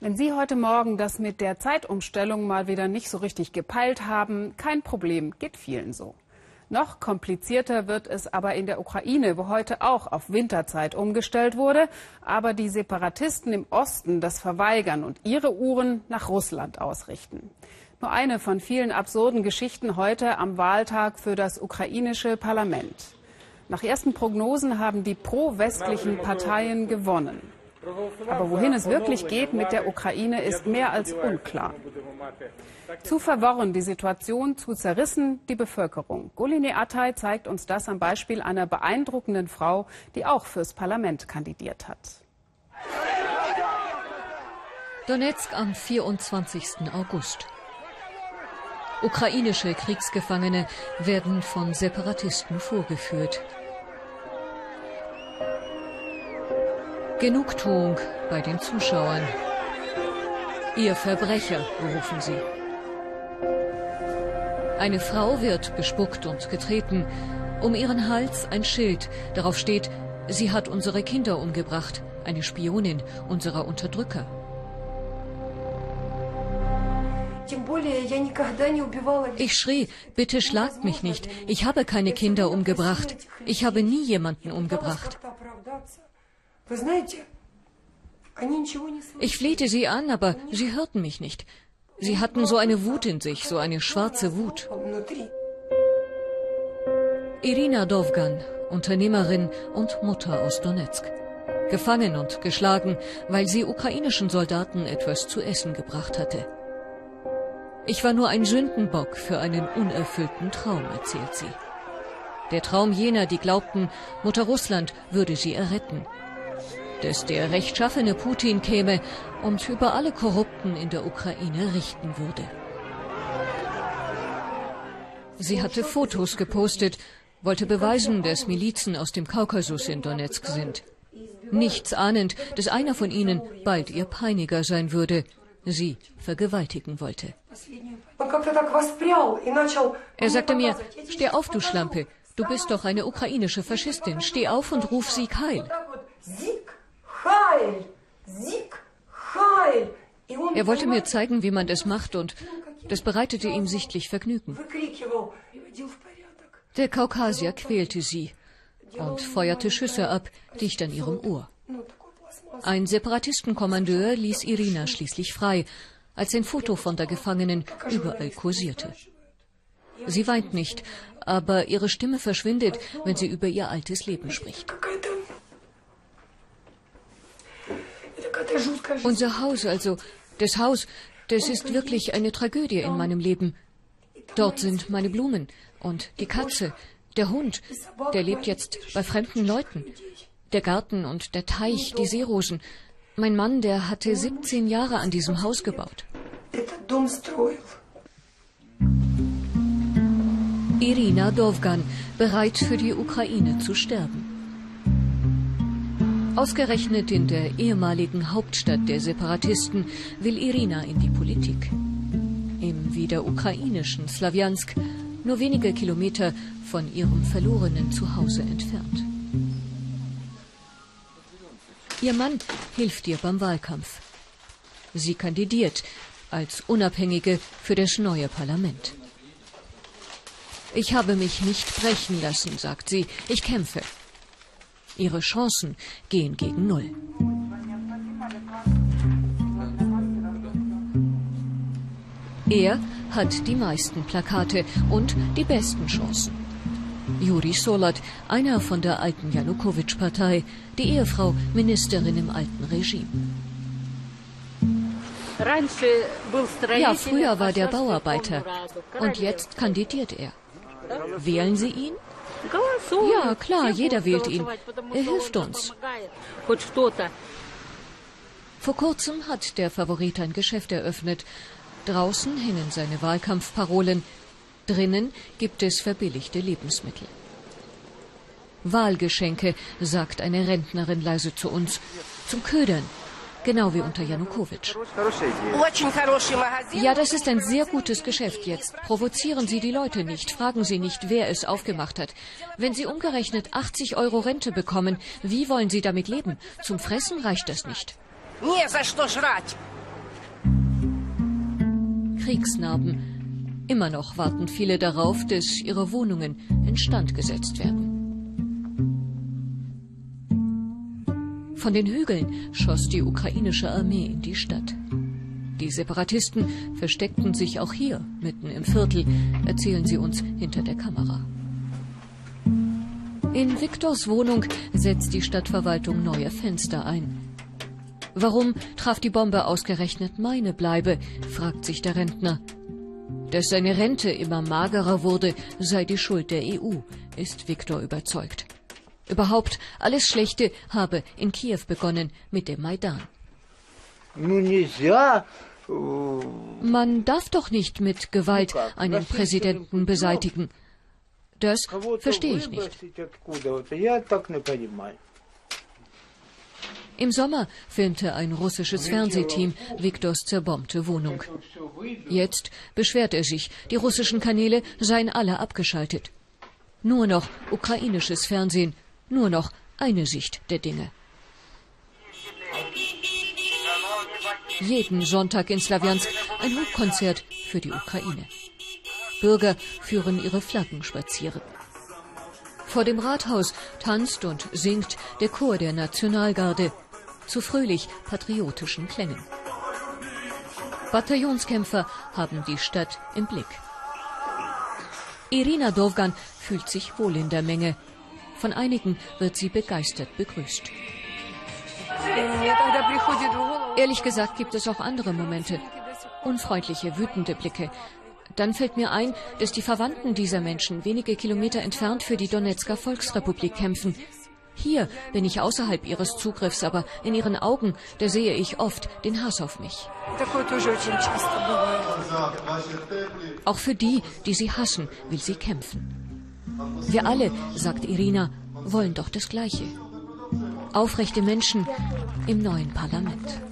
Wenn Sie heute Morgen das mit der Zeitumstellung mal wieder nicht so richtig gepeilt haben, kein Problem, geht vielen so. Noch komplizierter wird es aber in der Ukraine, wo heute auch auf Winterzeit umgestellt wurde, aber die Separatisten im Osten das verweigern und ihre Uhren nach Russland ausrichten. Nur eine von vielen absurden Geschichten heute am Wahltag für das ukrainische Parlament. Nach ersten Prognosen haben die pro-westlichen Parteien gewonnen. Aber wohin es wirklich geht mit der Ukraine, ist mehr als unklar. Zu verworren die Situation, zu zerrissen die Bevölkerung. Golini Atay zeigt uns das am Beispiel einer beeindruckenden Frau, die auch fürs Parlament kandidiert hat. Donetsk am 24. August. Ukrainische Kriegsgefangene werden von Separatisten vorgeführt. Genugtuung bei den Zuschauern. Ihr Verbrecher, rufen sie. Eine Frau wird bespuckt und getreten. Um ihren Hals ein Schild. Darauf steht, sie hat unsere Kinder umgebracht. Eine Spionin unserer Unterdrücker. Ich schrie, bitte schlagt mich nicht. Ich habe keine Kinder umgebracht. Ich habe nie jemanden umgebracht. Ich flehte sie an, aber sie hörten mich nicht. Sie hatten so eine Wut in sich, so eine schwarze Wut. Irina Dovgan, Unternehmerin und Mutter aus Donetsk. Gefangen und geschlagen, weil sie ukrainischen Soldaten etwas zu essen gebracht hatte. Ich war nur ein Sündenbock für einen unerfüllten Traum, erzählt sie. Der Traum jener, die glaubten, Mutter Russland würde sie erretten, dass der rechtschaffene Putin käme und über alle Korrupten in der Ukraine richten würde. Sie hatte Fotos gepostet, wollte beweisen, dass Milizen aus dem Kaukasus in Donetsk sind. Nichts ahnend, dass einer von ihnen bald ihr Peiniger sein würde, sie vergewaltigen wollte. Er sagte mir, steh auf, du Schlampe, du bist doch eine ukrainische Faschistin, steh auf und ruf Sieg heil. Er wollte mir zeigen, wie man das macht, und das bereitete ihm sichtlich Vergnügen. Der Kaukasier quälte sie und feuerte Schüsse ab, dicht an ihrem Ohr. Ein Separatistenkommandeur ließ Irina schließlich frei, als ein Foto von der Gefangenen überall kursierte. Sie weint nicht, aber ihre Stimme verschwindet, wenn sie über ihr altes Leben spricht. Unser Haus, also das Haus, das ist wirklich eine Tragödie in meinem Leben. Dort sind meine Blumen und die Katze, der Hund, der lebt jetzt bei fremden Leuten. Der Garten und der Teich, die Seerosen. Mein Mann, der hatte 17 Jahre an diesem Haus gebaut. Irina Dovgan, bereit für die Ukraine zu sterben. Ausgerechnet in der ehemaligen Hauptstadt der Separatisten will Irina in die Politik. Im wieder ukrainischen Slawjansk, nur wenige Kilometer von ihrem verlorenen Zuhause entfernt. Ihr Mann hilft ihr beim Wahlkampf. Sie kandidiert als Unabhängige für das neue Parlament. Ich habe mich nicht brechen lassen, sagt sie. Ich kämpfe. Ihre Chancen gehen gegen Null. Er hat die meisten Plakate und die besten Chancen. Juri Solat, einer von der alten Janukowitsch-Partei, die Ehefrau Ministerin im alten Regime. Ja, früher war der Bauarbeiter und jetzt kandidiert er. Wählen Sie ihn? Ja, klar, jeder wählt ihn. Er hilft uns. Vor kurzem hat der Favorit ein Geschäft eröffnet. Draußen hängen seine Wahlkampfparolen. Drinnen gibt es verbilligte Lebensmittel. Wahlgeschenke, sagt eine Rentnerin leise zu uns, zum Ködern genau wie unter Janukowitsch. Ja, das ist ein sehr gutes Geschäft jetzt. Provozieren Sie die Leute nicht, fragen Sie nicht, wer es aufgemacht hat. Wenn Sie umgerechnet 80 Euro Rente bekommen, wie wollen Sie damit leben? Zum Fressen reicht das nicht. Kriegsnarben. Immer noch warten viele darauf, dass ihre Wohnungen instand gesetzt werden. Von den Hügeln schoss die ukrainische Armee in die Stadt. Die Separatisten versteckten sich auch hier, mitten im Viertel, erzählen sie uns hinter der Kamera. In Viktors Wohnung setzt die Stadtverwaltung neue Fenster ein. Warum traf die Bombe ausgerechnet meine Bleibe, fragt sich der Rentner. Dass seine Rente immer magerer wurde, sei die Schuld der EU, ist Viktor überzeugt. Überhaupt alles Schlechte habe in Kiew begonnen mit dem Maidan. Э, Man darf doch nicht mit Gewalt einen Präsidenten beseitigen. Das verstehe ich nicht. Im Sommer filmte ein russisches Fernsehteam Viktors zerbombte Wohnung. Jetzt beschwert er sich, die russischen Kanäle seien alle abgeschaltet. Nur noch ukrainisches Fernsehen, nur noch eine Sicht der Dinge. Jeden Sonntag in Slawiansk ein Hochkonzert für die Ukraine. Bürger führen ihre Flaggen spazieren. Vor dem Rathaus tanzt und singt der Chor der Nationalgarde zu fröhlich patriotischen Klängen. Bataillonskämpfer haben die Stadt im Blick. Irina Dovgan fühlt sich wohl in der Menge. Von einigen wird sie begeistert begrüßt. Ehrlich gesagt gibt es auch andere Momente. Unfreundliche, wütende Blicke. Dann fällt mir ein, dass die Verwandten dieser Menschen wenige Kilometer entfernt für die Donetsker Volksrepublik kämpfen. Hier bin ich außerhalb ihres Zugriffs, aber in ihren Augen, da sehe ich oft den Hass auf mich. Auch für die, die sie hassen, will sie kämpfen. Wir alle, sagt Irina, wollen doch das Gleiche. Aufrechte Menschen im neuen Parlament.